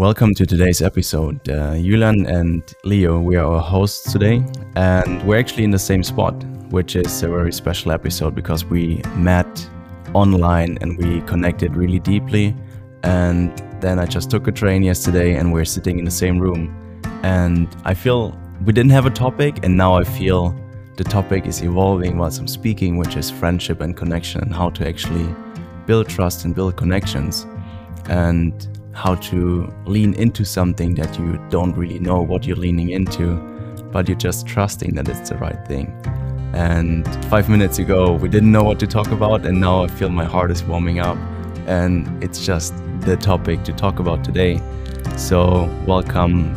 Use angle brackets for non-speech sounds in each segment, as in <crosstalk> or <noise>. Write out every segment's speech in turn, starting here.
Welcome to today's episode. Uh, Julian and Leo, we are our hosts today, and we're actually in the same spot, which is a very special episode because we met online and we connected really deeply. And then I just took a train yesterday and we're sitting in the same room. And I feel we didn't have a topic, and now I feel the topic is evolving whilst I'm speaking, which is friendship and connection and how to actually build trust and build connections. And how to lean into something that you don't really know what you're leaning into, but you're just trusting that it's the right thing. And five minutes ago, we didn't know what to talk about, and now I feel my heart is warming up, and it's just the topic to talk about today. So, welcome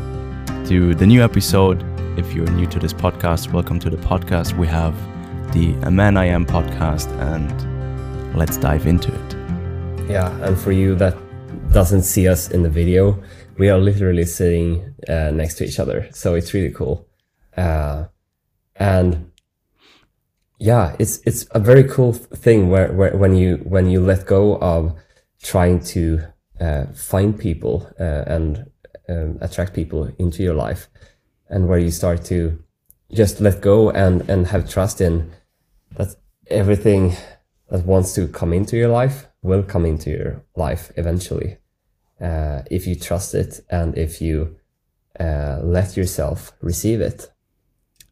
to the new episode. If you're new to this podcast, welcome to the podcast. We have the A Man I Am podcast, and let's dive into it. Yeah, and for you that doesn't see us in the video, we are literally sitting uh, next to each other. So it's really cool. Uh, and yeah, it's it's a very cool thing where, where when you when you let go of trying to uh, find people uh, and um, attract people into your life, and where you start to just let go and and have trust in that everything that wants to come into your life will come into your life eventually uh, if you trust it and if you uh, let yourself receive it.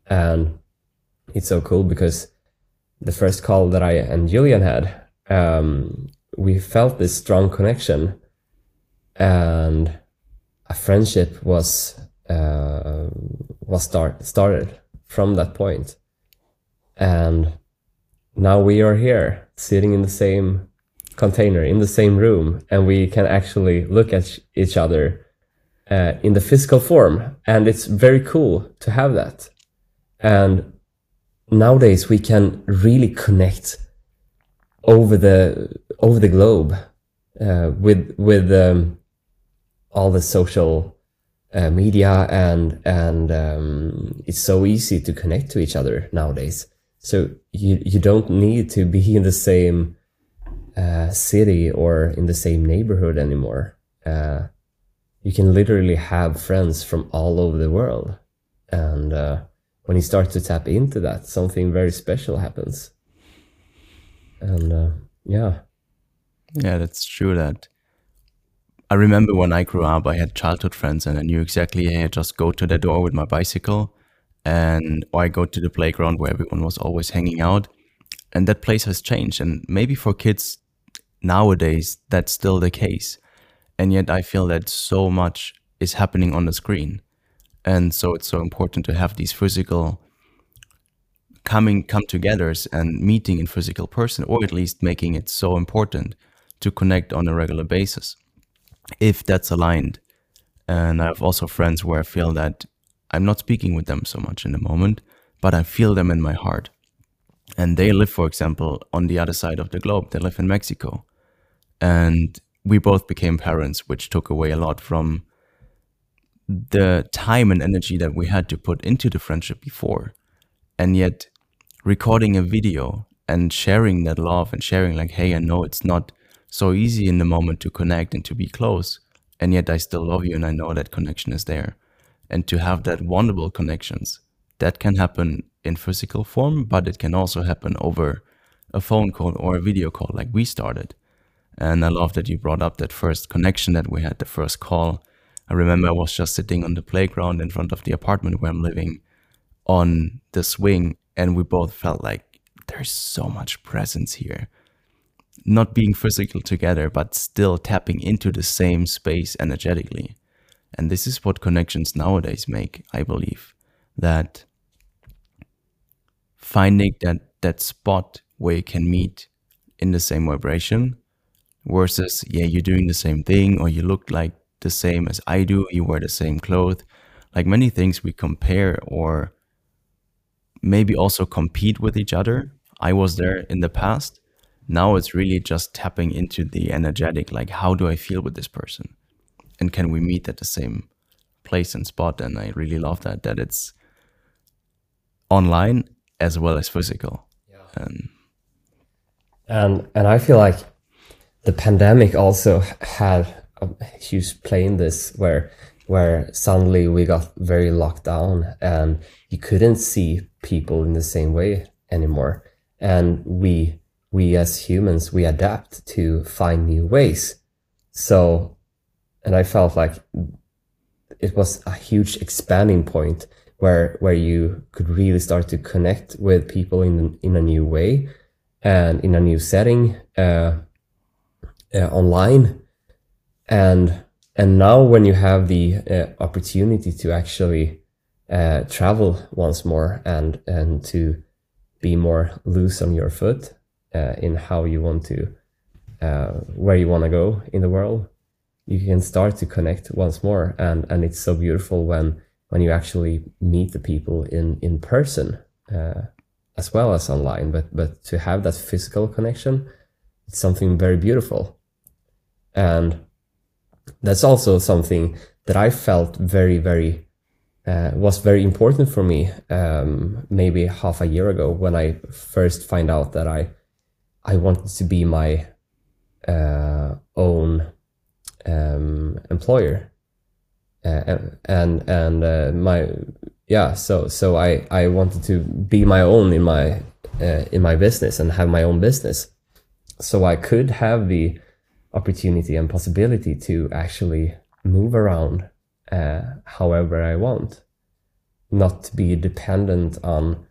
And it's so cool because the first call that I and Julian had, um, we felt this strong connection and a friendship was uh, was start started from that point. And now we are here sitting in the same container in the same room and we can actually look at each other uh, in the physical form. And it's very cool to have that. And nowadays we can really connect over the over the globe uh, with with um, all the social uh, media and and um, it's so easy to connect to each other nowadays. So you you don't need to be in the same uh, city or in the same neighborhood anymore. Uh, you can literally have friends from all over the world. And uh, when you start to tap into that, something very special happens. And uh, yeah. Yeah, that's true. That I remember when I grew up, I had childhood friends and I knew exactly, hey, I just go to the door with my bicycle and or I go to the playground where everyone was always hanging out. And that place has changed. And maybe for kids nowadays that's still the case. And yet I feel that so much is happening on the screen. And so it's so important to have these physical coming come togethers and meeting in physical person or at least making it so important to connect on a regular basis if that's aligned and i have also friends where i feel that i'm not speaking with them so much in the moment but i feel them in my heart and they live for example on the other side of the globe they live in mexico and we both became parents, which took away a lot from the time and energy that we had to put into the friendship before. And yet, recording a video and sharing that love and sharing, like, hey, I know it's not so easy in the moment to connect and to be close. And yet, I still love you and I know that connection is there. And to have that wonderful connections, that can happen in physical form, but it can also happen over a phone call or a video call, like we started. And I love that you brought up that first connection that we had, the first call. I remember I was just sitting on the playground in front of the apartment where I'm living on the swing, and we both felt like there's so much presence here. Not being physical together, but still tapping into the same space energetically. And this is what connections nowadays make, I believe. That finding that, that spot where you can meet in the same vibration versus yeah you're doing the same thing or you look like the same as i do you wear the same clothes. Like many things we compare or maybe also compete with each other. I was there in the past. Now it's really just tapping into the energetic like how do i feel with this person? And can we meet at the same place and spot? And i really love that that it's online as well as physical. Yeah. and and and i feel like the pandemic also had a huge play in this where where suddenly we got very locked down and you couldn't see people in the same way anymore. And we we as humans we adapt to find new ways. So and i felt like it was a huge expanding point where where you could really start to connect with people in in a new way and in a new setting uh, uh, online. And and now when you have the uh, opportunity to actually uh, travel once more and and to be more loose on your foot uh, in how you want to uh, where you want to go in the world you can start to connect once more. And and it's so beautiful when when you actually meet the people in in person uh, as well as online. But but to have that physical connection it's something very beautiful and that's also something that I felt very, very uh, was very important for me. Um, maybe half a year ago when I first find out that I I wanted to be my uh, own um, employer, uh, and and uh, my yeah. So so I I wanted to be my own in my uh, in my business and have my own business, so I could have the opportunity and possibility to actually move around uh, however I want, not to be dependent on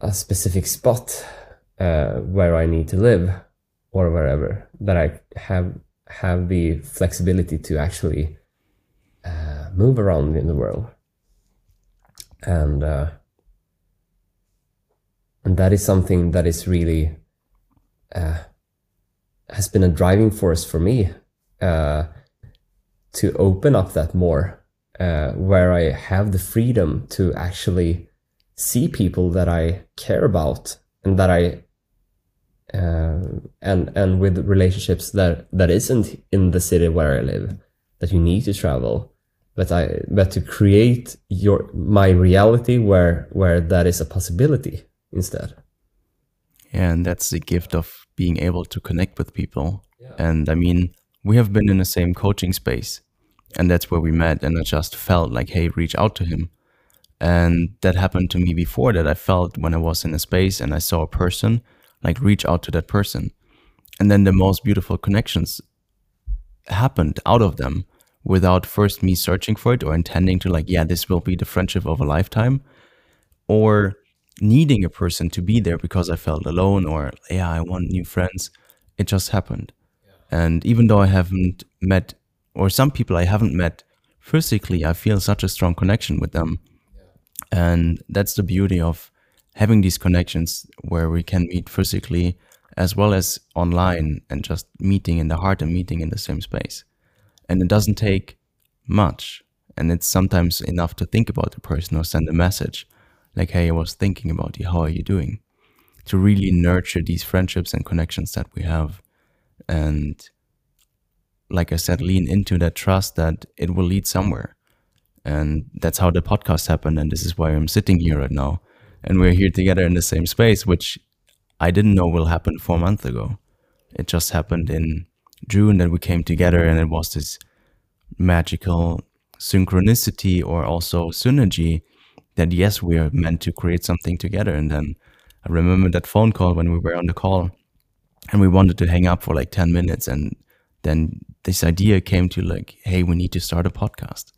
a specific spot uh, where I need to live or wherever that I have have the flexibility to actually uh, move around in the world. And uh, and that is something that is really uh, has been a driving force for me uh, to open up that more, uh, where I have the freedom to actually see people that I care about and that I uh, and and with relationships that that isn't in the city where I live that you need to travel but I but to create your my reality where where that is a possibility instead. And that's the gift of being able to connect with people. Yeah. And I mean, we have been in the same coaching space, and that's where we met. And I just felt like, hey, reach out to him. And that happened to me before that I felt when I was in a space and I saw a person, like reach out to that person. And then the most beautiful connections happened out of them without first me searching for it or intending to, like, yeah, this will be the friendship of a lifetime. Or needing a person to be there because I felt alone or yeah, I want new friends. It just happened. Yeah. And even though I haven't met or some people I haven't met physically, I feel such a strong connection with them. Yeah. And that's the beauty of having these connections where we can meet physically as well as online and just meeting in the heart and meeting in the same space. And it doesn't take much. And it's sometimes enough to think about the person or send a message like, hey, I was thinking about you. How are you doing? To really nurture these friendships and connections that we have. And like I said, lean into that trust that it will lead somewhere. And that's how the podcast happened. And this is why I'm sitting here right now. And we're here together in the same space, which I didn't know will happen four months ago. It just happened in June that we came together and it was this magical synchronicity or also synergy that yes, we are meant to create something together. And then I remember that phone call when we were on the call and we wanted to hang up for like 10 minutes. And then this idea came to like, hey, we need to start a podcast.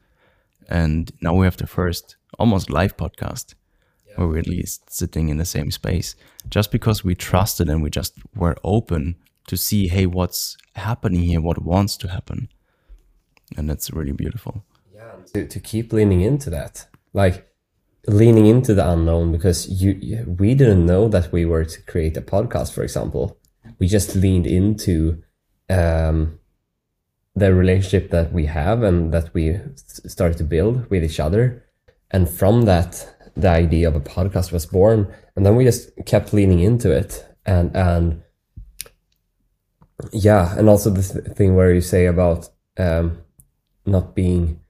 And now we have the first almost live podcast yeah. where we're at least sitting in the same space just because we trusted and we just were open to see, hey, what's happening here, what wants to happen. And that's really beautiful. Yeah, to, to keep leaning into that. Like, leaning into the unknown because you we didn't know that we were to create a podcast for example. We just leaned into um, the relationship that we have and that we started to build with each other. And from that the idea of a podcast was born. And then we just kept leaning into it. And and yeah and also this thing where you say about um, not being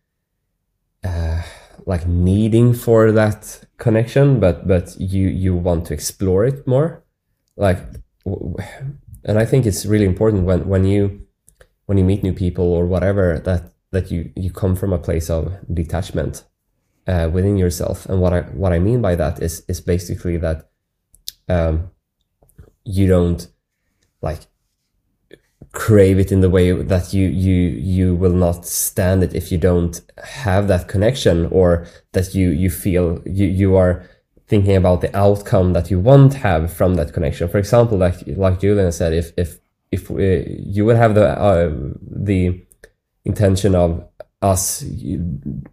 uh, like needing for that connection but but you you want to explore it more? Like and i think it's really important when when you when you meet new people or whatever that that you you come from a place of detachment uh, within yourself. And what i what i mean by that is is basically that um, you don't like crave it in the way that you you you will not stand it if you don't have that connection or that you you feel you you are thinking about the outcome that you won't have from that connection. For example like like julian said if if if we, you would have the uh, the intention of us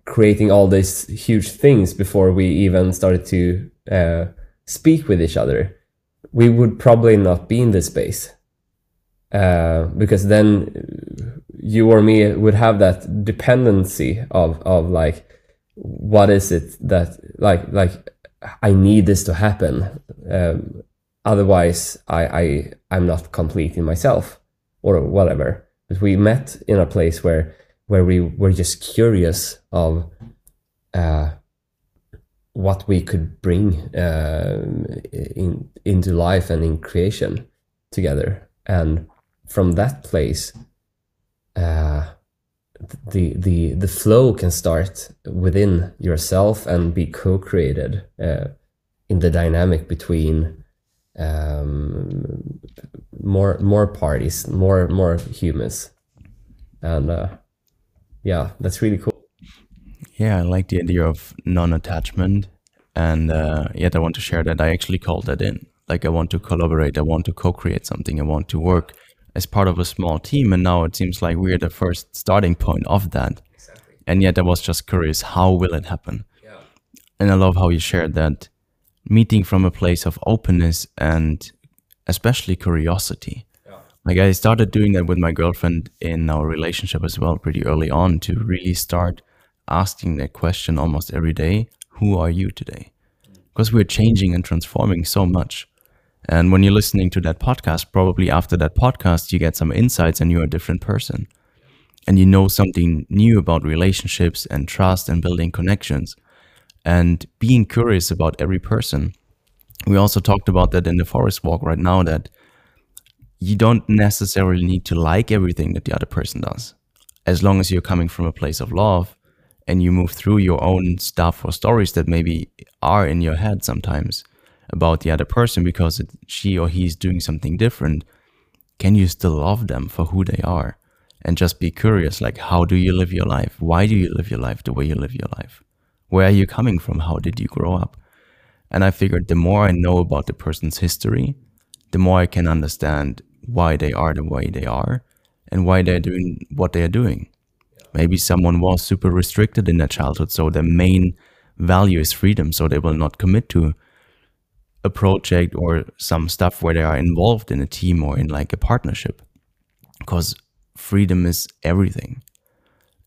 creating all these huge things before we even started to uh, speak with each other we would probably not be in this space uh, because then you or me would have that dependency of of like what is it that like like I need this to happen. Um, otherwise I, I I'm not complete in myself or whatever. But we met in a place where where we were just curious of uh, what we could bring uh, in into life and in creation together. And from that place uh, the the the flow can start within yourself and be co-created uh, in the dynamic between um, more more parties more more humans. And uh, yeah that's really cool. Yeah, I like the idea of non-attachment, and uh, yet I want to share that I actually called that in. Like I want to collaborate, I want to co-create something, I want to work as part of a small team, and now it seems like we're the first starting point of that. exactly And yet I was just curious, how will it happen? yeah And I love how you shared that meeting from a place of openness and especially curiosity. yeah Like I started doing that with my girlfriend in our relationship as well, pretty early on, to really start asking that question almost every day Who are you today? Mm. Because we're changing and transforming so much. And when you're listening to that podcast, probably after that podcast, you get some insights and you're a different person. And you know something new about relationships and trust and building connections and being curious about every person. We also talked about that in the forest walk right now that you don't necessarily need to like everything that the other person does. As long as you're coming from a place of love and you move through your own stuff or stories that maybe are in your head sometimes about the other person because it, she or he is doing something different, can you still love them for who they are? And just be curious like, how do you live your life? Why do you live your life the way you live your life? Where are you coming from? How did you grow up? And I figured the more I know about the person's history, the more I can understand why they are the way they are and why they're doing what they are doing. Maybe someone was super restricted in their childhood, so their main value is freedom, so they will not commit to a project or some stuff where they are involved in a team or in like a partnership. Because freedom is everything.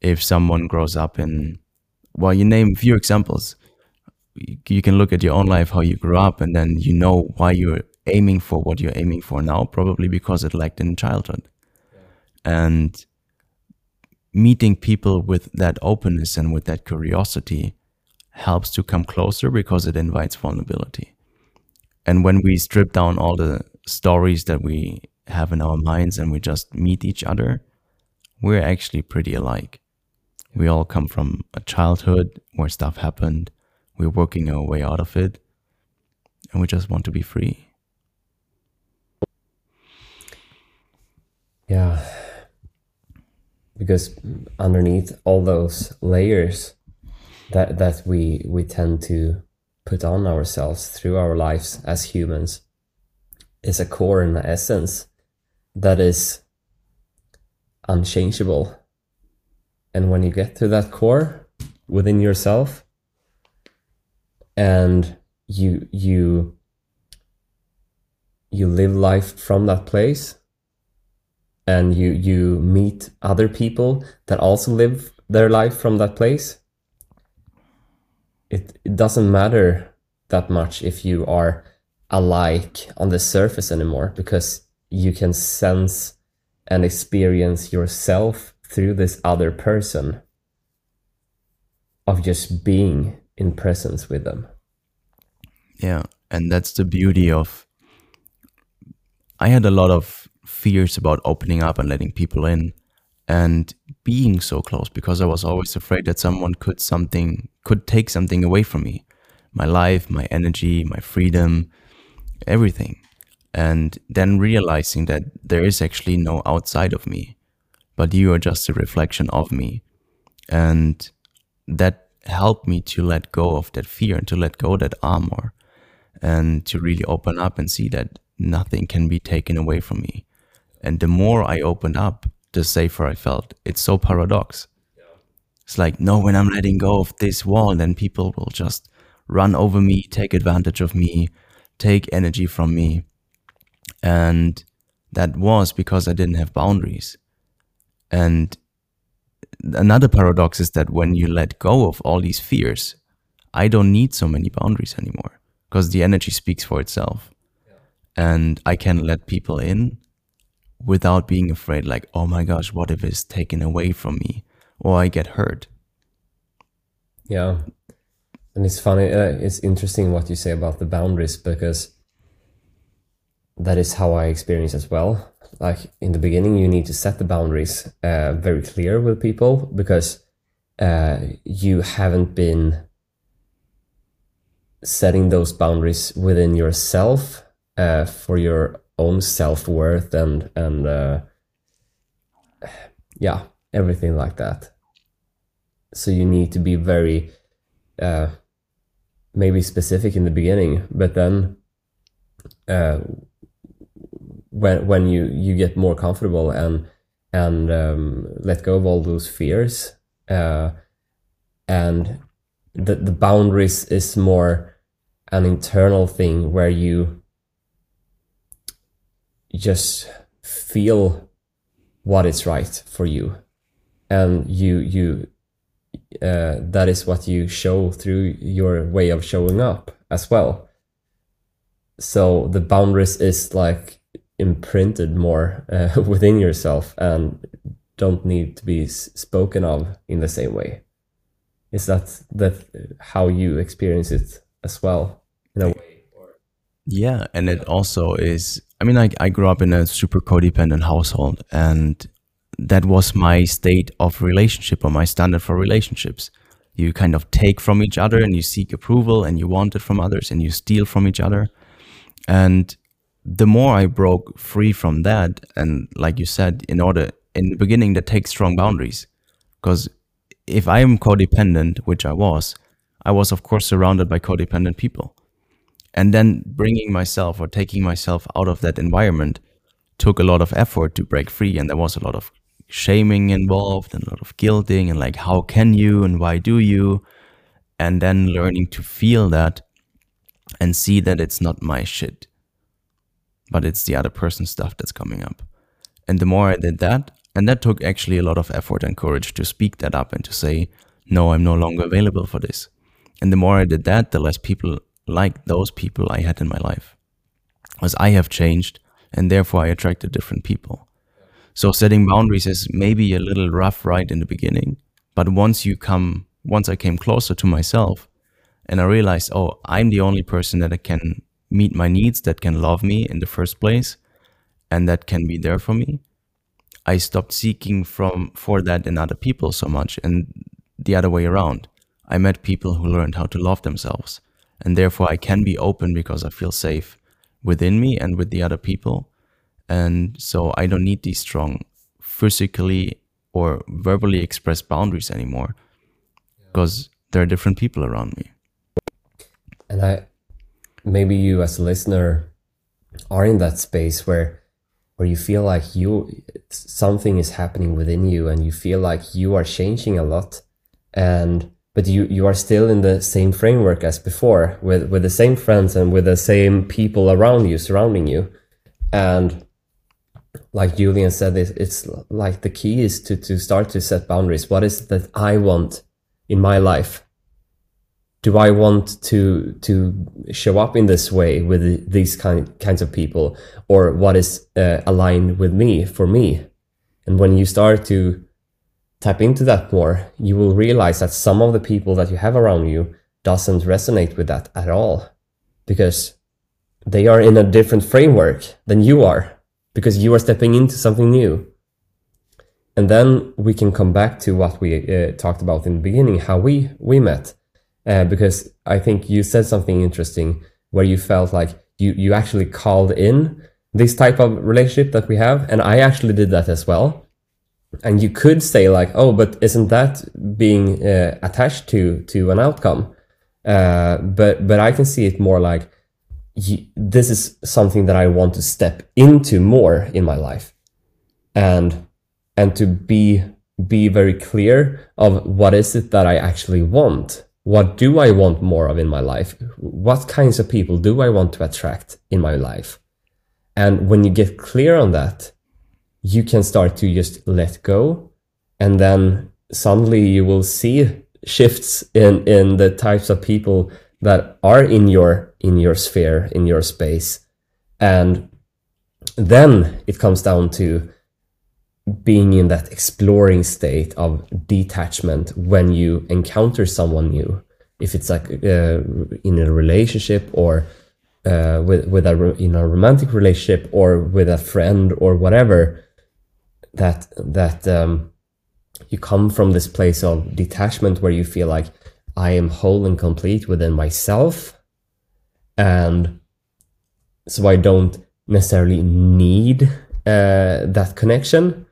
If someone grows up in, well, you name a few examples. You can look at your own life, how you grew up, and then you know why you're aiming for what you're aiming for now, probably because it lacked in childhood. And meeting people with that openness and with that curiosity helps to come closer because it invites vulnerability. And when we strip down all the stories that we have in our minds and we just meet each other, we're actually pretty alike. We all come from a childhood where stuff happened. We're working our way out of it. And we just want to be free. Yeah. Because underneath all those layers that that we we tend to put on ourselves through our lives as humans is a core and an essence that is unchangeable. And when you get to that core within yourself and you you you live life from that place and you you meet other people that also live their life from that place it, it doesn't matter that much if you are alike on the surface anymore because you can sense and experience yourself through this other person of just being in presence with them Yeah. And that's the beauty of. I had a lot of fears about opening up and letting people in and being so close because I was always afraid that someone could something could take something away from me. My life my energy my freedom everything. And then realizing that there is actually no outside of me but you are just a reflection of me. And that helped me to let go of that fear and to let go that armor and to really open up and see that nothing can be taken away from me. And the more i opened up the safer i felt. It's so paradox. It's like no when i'm letting go of this wall then people will just run over me take advantage of me take energy from me. And that was because i didn't have boundaries. And another paradox is that when you let go of all these fears, I don't need so many boundaries anymore because the energy speaks for itself. And I can let people in without being afraid, like, oh my gosh, what if it's taken away from me or I get hurt? Yeah. And it's funny, uh, it's interesting what you say about the boundaries because that is how I experience as well like in the beginning you need to set the boundaries uh, very clear with people because uh, you haven't been setting those boundaries within yourself uh, for your own self-worth and and uh, yeah everything like that. So you need to be very uh, maybe specific in the beginning but then uh, when when you you get more comfortable and and um, let go of all those fears uh, and the the boundaries is more an internal thing where you just feel what is right for you and you you uh, that is what you show through your way of showing up as well so the boundaries is like imprinted more uh, <laughs> within yourself and don't need to be spoken of in the same way. Is that that how you experience it as well in a way? Yeah, and it also is. I mean, I I grew up in a super codependent household, and that was my state of relationship or my standard for relationships. You kind of take from each other, and you seek approval, and you want it from others, and you steal from each other, and the more I broke free from that, and like you said, in order in the beginning, that takes strong boundaries. Because if I am codependent, which I was, I was of course surrounded by codependent people. And then bringing myself or taking myself out of that environment took a lot of effort to break free. And there was a lot of shaming involved and a lot of guilting and like, how can you and why do you? And then learning to feel that and see that it's not my shit but it's the other person's stuff that's coming up. And the more I did that, and that took actually a lot of effort and courage to speak that up and to say, no, I'm no longer available for this. And the more I did that, the less people like those people I had in my life. As I have changed, and therefore I attracted different people. So setting boundaries is maybe a little rough right in the beginning, but once you come, once I came closer to myself, and I realized, oh, I'm the only person that I can meet my needs, that can love me in the first place, and that can be there for me. I stopped seeking from for that in other people so much, and the other way around. I met people who learned how to love themselves, and therefore I can be open because I feel safe within me and with the other people. And so I don't need these strong physically or verbally expressed boundaries anymore because there are different people around me. And I maybe you as a listener are in that space where where you feel like you something is happening within you and you feel like you are changing a lot and but you you are still in the same framework as before with with the same friends and with the same people around you surrounding you. And like Julian said it's, it's like the key is to to start to set boundaries. What is that I want in my life? Do I want to to show up in this way with these kind kinds of people, or what is uh, aligned with me for me? And when you start to tap into that more, you will realize that some of the people that you have around you doesn't resonate with that at all, because they are in a different framework than you are, because you are stepping into something new. and then we can come back to what we uh, talked about in the beginning, how we we met, uh, because I think you said something interesting where you felt like you you actually called in this type of relationship that we have, and I actually did that as well. And you could say like, oh, but isn't that being uh, attached to to an outcome? Uh, but but I can see it more like y- this is something that I want to step into more in my life, and and to be be very clear of what is it that I actually want. What do I want more of in my life? What kinds of people do I want to attract in my life? And when you get clear on that, you can start to just let go. And then suddenly you will see shifts in, in the types of people that are in your, in your sphere, in your space. And then it comes down to being in that exploring state of detachment when you encounter someone new if it's like uh, in a relationship or uh, with with a in a romantic relationship or with a friend or whatever that that um, you come from this place of detachment where you feel like I am whole and complete within myself and so I don't necessarily need uh, that connection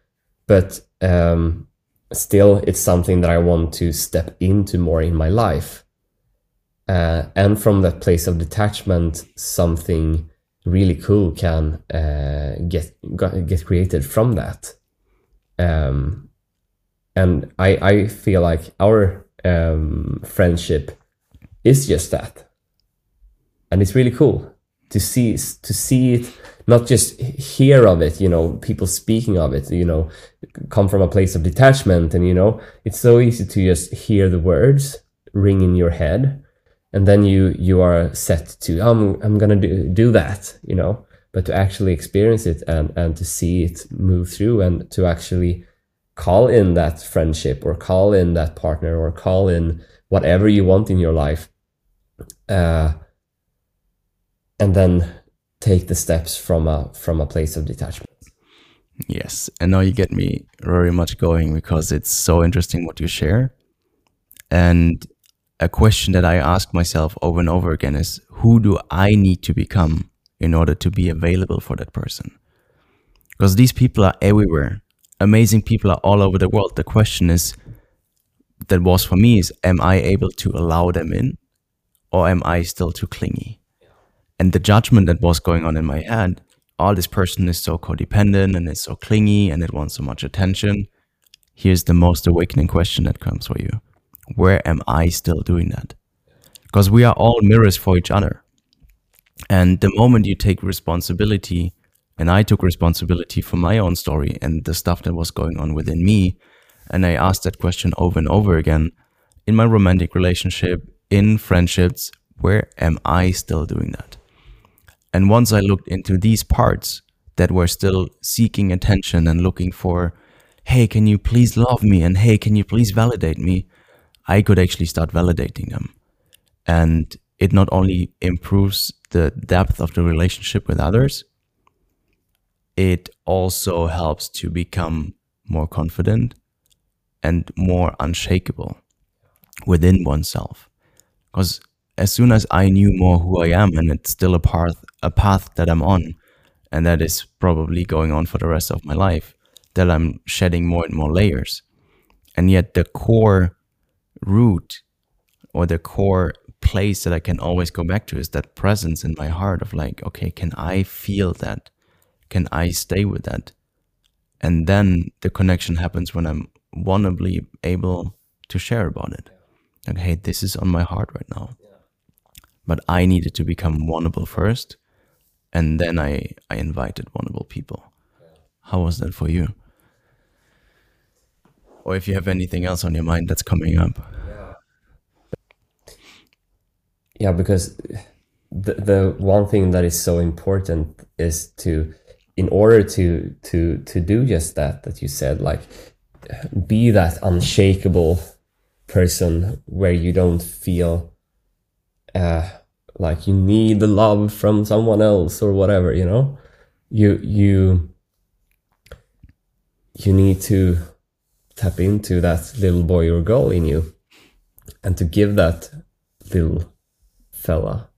but um, still it's something that I want to step into more in my life. Uh, and from that place of detachment, something really cool can uh, get get created from that. Um, and I I feel like our um, friendship is just that, and it's really cool to see to see it not just hear of it you know people speaking of it you know come from a place of detachment and you know it's so easy to just hear the words ring in your head and then you you are set to I'm I'm gonna do, do that you know but to actually experience it and and to see it move through and to actually call in that friendship or call in that partner or call in whatever you want in your life uh, and then take the steps from a from a place of detachment. Yes, and now you get me very much going because it's so interesting what you share. And a question that I ask myself over and over again is who do I need to become in order to be available for that person? Because these people are everywhere. Amazing people are all over the world. The question is that was for me is am I able to allow them in or am I still too clingy? and the judgment that was going on in my head oh this person is so codependent and is so clingy and it wants so much attention here's the most awakening question that comes for you where am i still doing that because we are all mirrors for each other and the moment you take responsibility and i took responsibility for my own story and the stuff that was going on within me and i asked that question over and over again in my romantic relationship in friendships where am i still doing that and once I looked into these parts that were still seeking attention and looking for, hey, can you please love me? And hey, can you please validate me? I could actually start validating them. And it not only improves the depth of the relationship with others, it also helps to become more confident and more unshakable within oneself. Because as soon as I knew more who I am, and it's still a path, a path that I'm on, and that is probably going on for the rest of my life, that I'm shedding more and more layers. And yet, the core root or the core place that I can always go back to is that presence in my heart of like, okay, can I feel that? Can I stay with that? And then the connection happens when I'm vulnerably able to share about it. Like, hey, this is on my heart right now but I needed to become vulnerable first, and then I I invited vulnerable people. How was that for you? Or if you have anything else on your mind that's coming up. Yeah, because the the one thing that is so important is to in order to to to do just that that you said like be that unshakable person where you don't feel uh, like you need the love from someone else or whatever you know? You you you need to tap into that little boy or girl in you and to give that little fella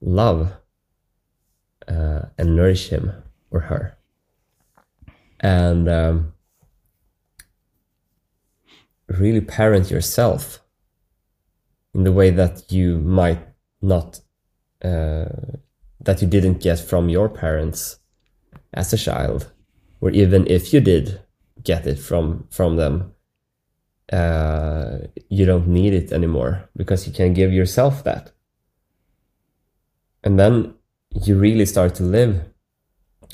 love uh, and nourish him or her. And um, really parent yourself in the way that you might not, uh, that you didn't get from your parents as a child, or even if you did get it from from them, uh, you don't need it anymore because you can give yourself that. And then you really start to live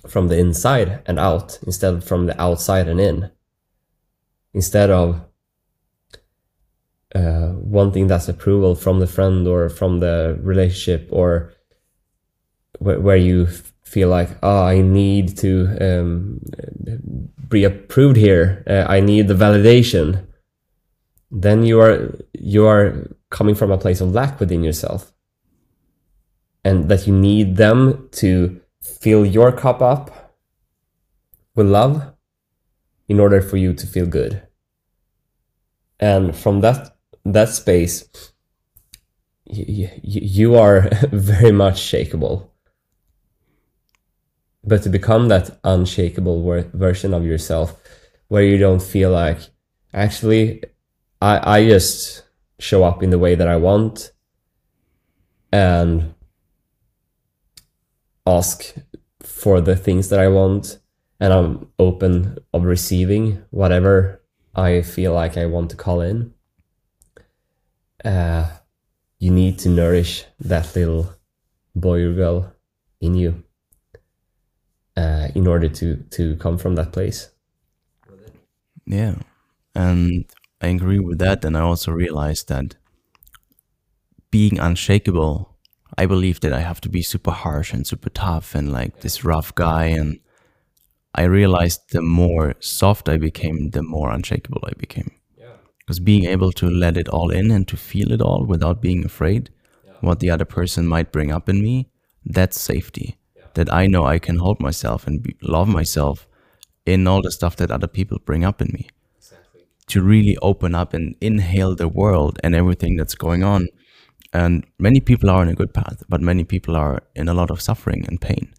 from the inside and out instead of from the outside and in. Instead of uh, wanting that approval from the friend or from the relationship or wh- where you feel like, oh, I need to um, be approved here. Uh, I need the validation. Then you are you are coming from a place of lack within yourself, and that you need them to fill your cup up with love in order for you to feel good. And from that that space, you, you are <laughs> very much shakable. But to become that unshakable version of yourself, where you don't feel like, actually, I, I just show up in the way that I want and ask for the things that I want, and I'm open of receiving whatever I feel like I want to call in uh, you need to nourish that little boy or girl in you uh, in order to to come from that place. Yeah, and I agree with that, and I also realized that being unshakable, I believe that I have to be super harsh and super tough and like this rough guy, and I realized the more soft I became, the more unshakable I became. Because being able to let it all in and to feel it all without being afraid yeah. what the other person might bring up in me, that's safety. Yeah. That I know I can hold myself and be, love myself in all the stuff that other people bring up in me. Exactly. To really open up and inhale the world and everything that's going on. And many people are in a good path, but many people are in a lot of suffering and pain.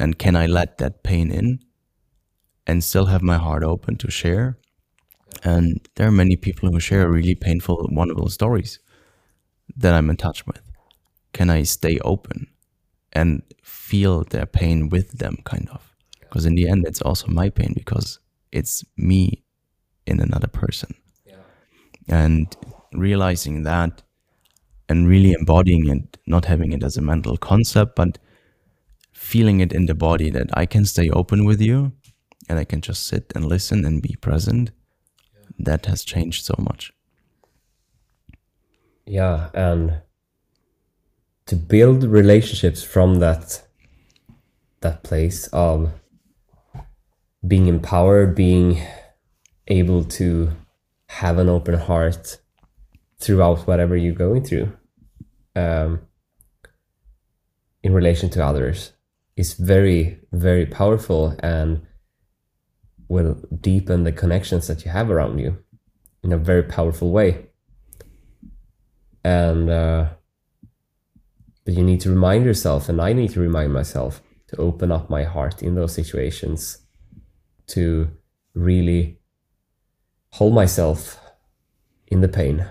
And can I let that pain in and still have my heart open to share? And there are many people who share really painful, wonderful stories that I'm in touch with. Can I stay open and feel their pain with them, kind of? Because in the end, it's also my pain because it's me in another person. And realizing that and really embodying it, not having it as a mental concept, but feeling it in the body that I can stay open with you and I can just sit and listen and be present that has changed so much. Yeah, and to build relationships from that that place of being empowered, being able to have an open heart throughout whatever you're going through um, in relation to others is very, very powerful and will deepen the connections that you have around you in a very powerful way. And uh, but you need to remind yourself, and I need to remind myself to open up my heart in those situations, to really hold myself in the pain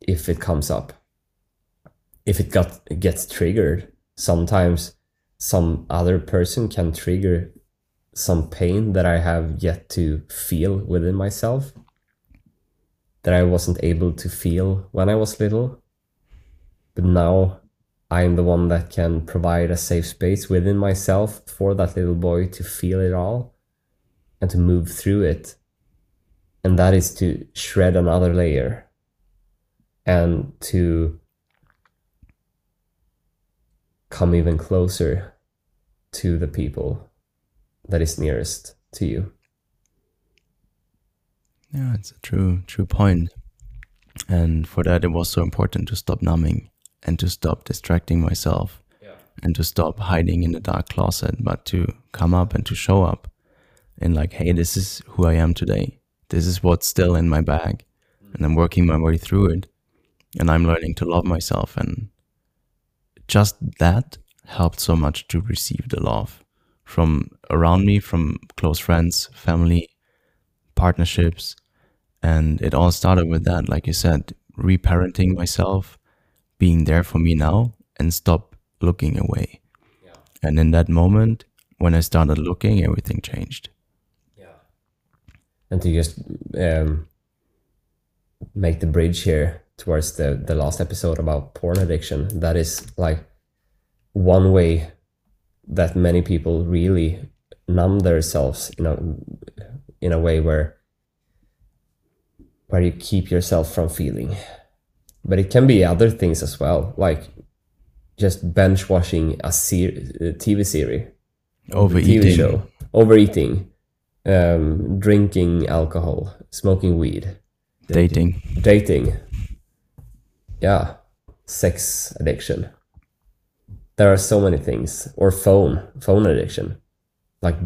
if it comes up. If it got gets triggered, sometimes some other person can trigger some pain that I have yet to feel within myself that I wasn't able to feel when I was little. But now I'm the one that can provide a safe space within myself for that little boy to feel it all and to move through it. And that is to shred another layer and to come even closer to the people that is nearest to you. Yeah, it's a true true point. And for that it was so important to stop numbing and to stop distracting myself yeah. and to stop hiding in the dark closet, but to come up and to show up and like, hey, this is who I am today. This is what's still in my bag. And I'm working my way through it. And I'm learning to love myself. And just that helped so much to receive the love from around me, from close friends, family, partnerships. And it all started with that, like you said, reparenting myself, being there for me now, and stop looking away. Yeah. And in that moment, when I started looking, everything changed. Yeah. And to just um, make the bridge here towards the, the last episode about porn addiction, that is like one way that many people really numb themselves in a in a way where where you keep yourself from feeling. But it can be other things as well, like just bench watching a, ser- a TV series. Overeating. TV show, overeating, um, drinking alcohol, smoking weed, dating. dating, yeah, sex addiction. There are so many things, or phone, phone addiction, like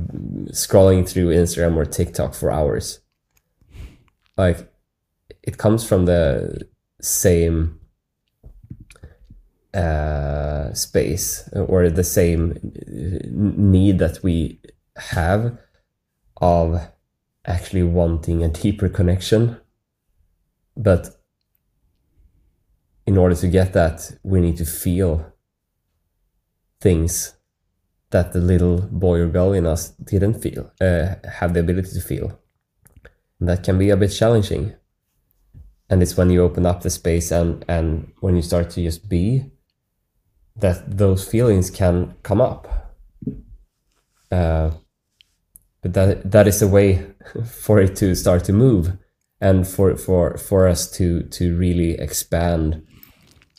scrolling through Instagram or TikTok for hours. Like, it comes from the same uh, space or the same uh, need that we have of actually wanting a deeper connection. But in order to get that, we need to feel things that the little boy or girl in us didn't feel, uh, have the ability to feel. And that can be a bit challenging. And it's when you open up the space and, and when you start to just be, that those feelings can come up. Uh, but that that is a way <laughs> for it to start to move, and for for for us to to really expand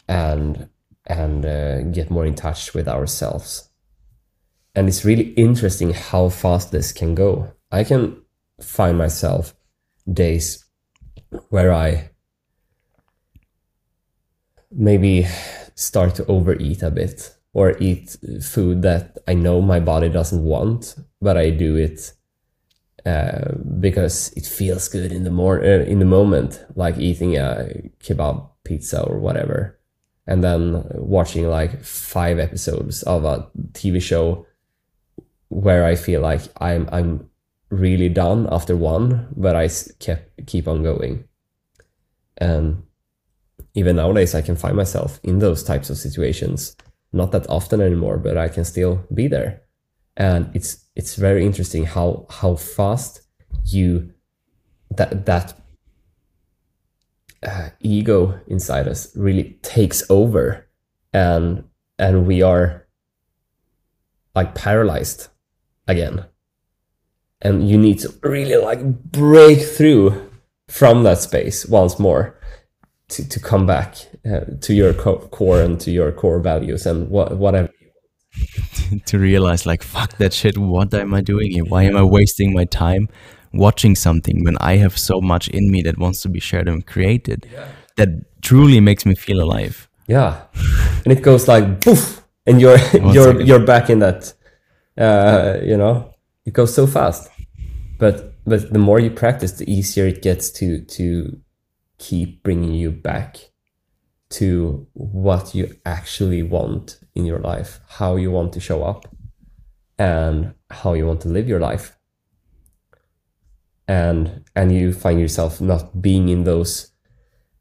and and uh, get more in touch with ourselves. And it's really interesting how fast this can go. I can find myself days where I maybe start to overeat a bit or eat food that I know my body doesn't want, but I do it uh, because it feels good in the mor- uh, in the moment, like eating a kebab pizza or whatever, and then watching like five episodes of a TV show where I feel like I'm I'm really done after one, but I kept keep on going, and even nowadays I can find myself in those types of situations. Not that often anymore, but I can still be there. And it's it's very interesting how how fast you that that uh, ego inside us really takes over and and we are like paralyzed again. And you need to really like break through from that space once more to, to come back uh, to your co- core and to your core values and what whatever <laughs> to realize like fuck that shit what am i doing here? Why am i wasting my time watching something when i have so much in me that wants to be shared and created that truly makes me feel alive. Yeah. And it goes like poof and you're <laughs> you're second. you're back in that uh you know it goes so fast. But but the more you practice the easier it gets to to keep bringing you back to what you actually want in your life how you want to show up and how you want to live your life and and you find yourself not being in those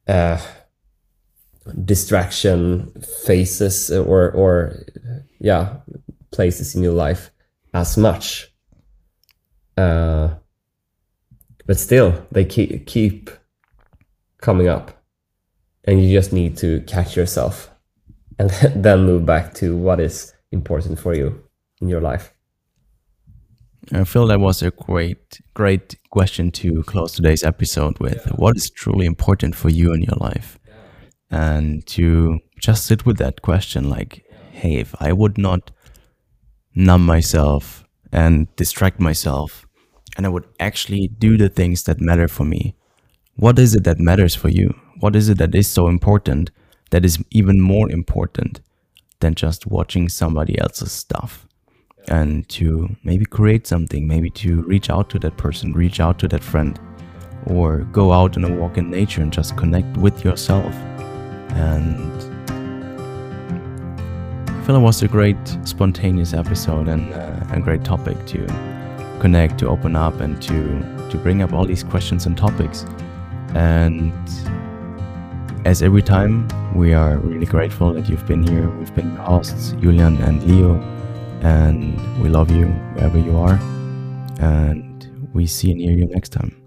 uh distraction phases or or yeah places in your life as much. Uh but still they keep keep coming up and you just need to catch yourself and <laughs> then move back to what is important for you in your life i feel that was a great great question to close today's episode with. What is truly important for you in your life? And to just sit with that question like hey if i would not numb myself and distract myself and i would actually do the things that matter for me what is it that matters for you? What is it that is so important that is even more important than just watching somebody else's stuff and to maybe create something maybe to reach out to that person reach out to that friend or go out on a walk in nature and just connect with yourself. And I feel it was a great spontaneous episode and uh, a great topic to connect, to open up, and to to bring up all these questions and topics. And as every time, we are really grateful that you've been here. We've been your hosts, Julian and Leo, and we love you wherever you are. And we see and hear you next time.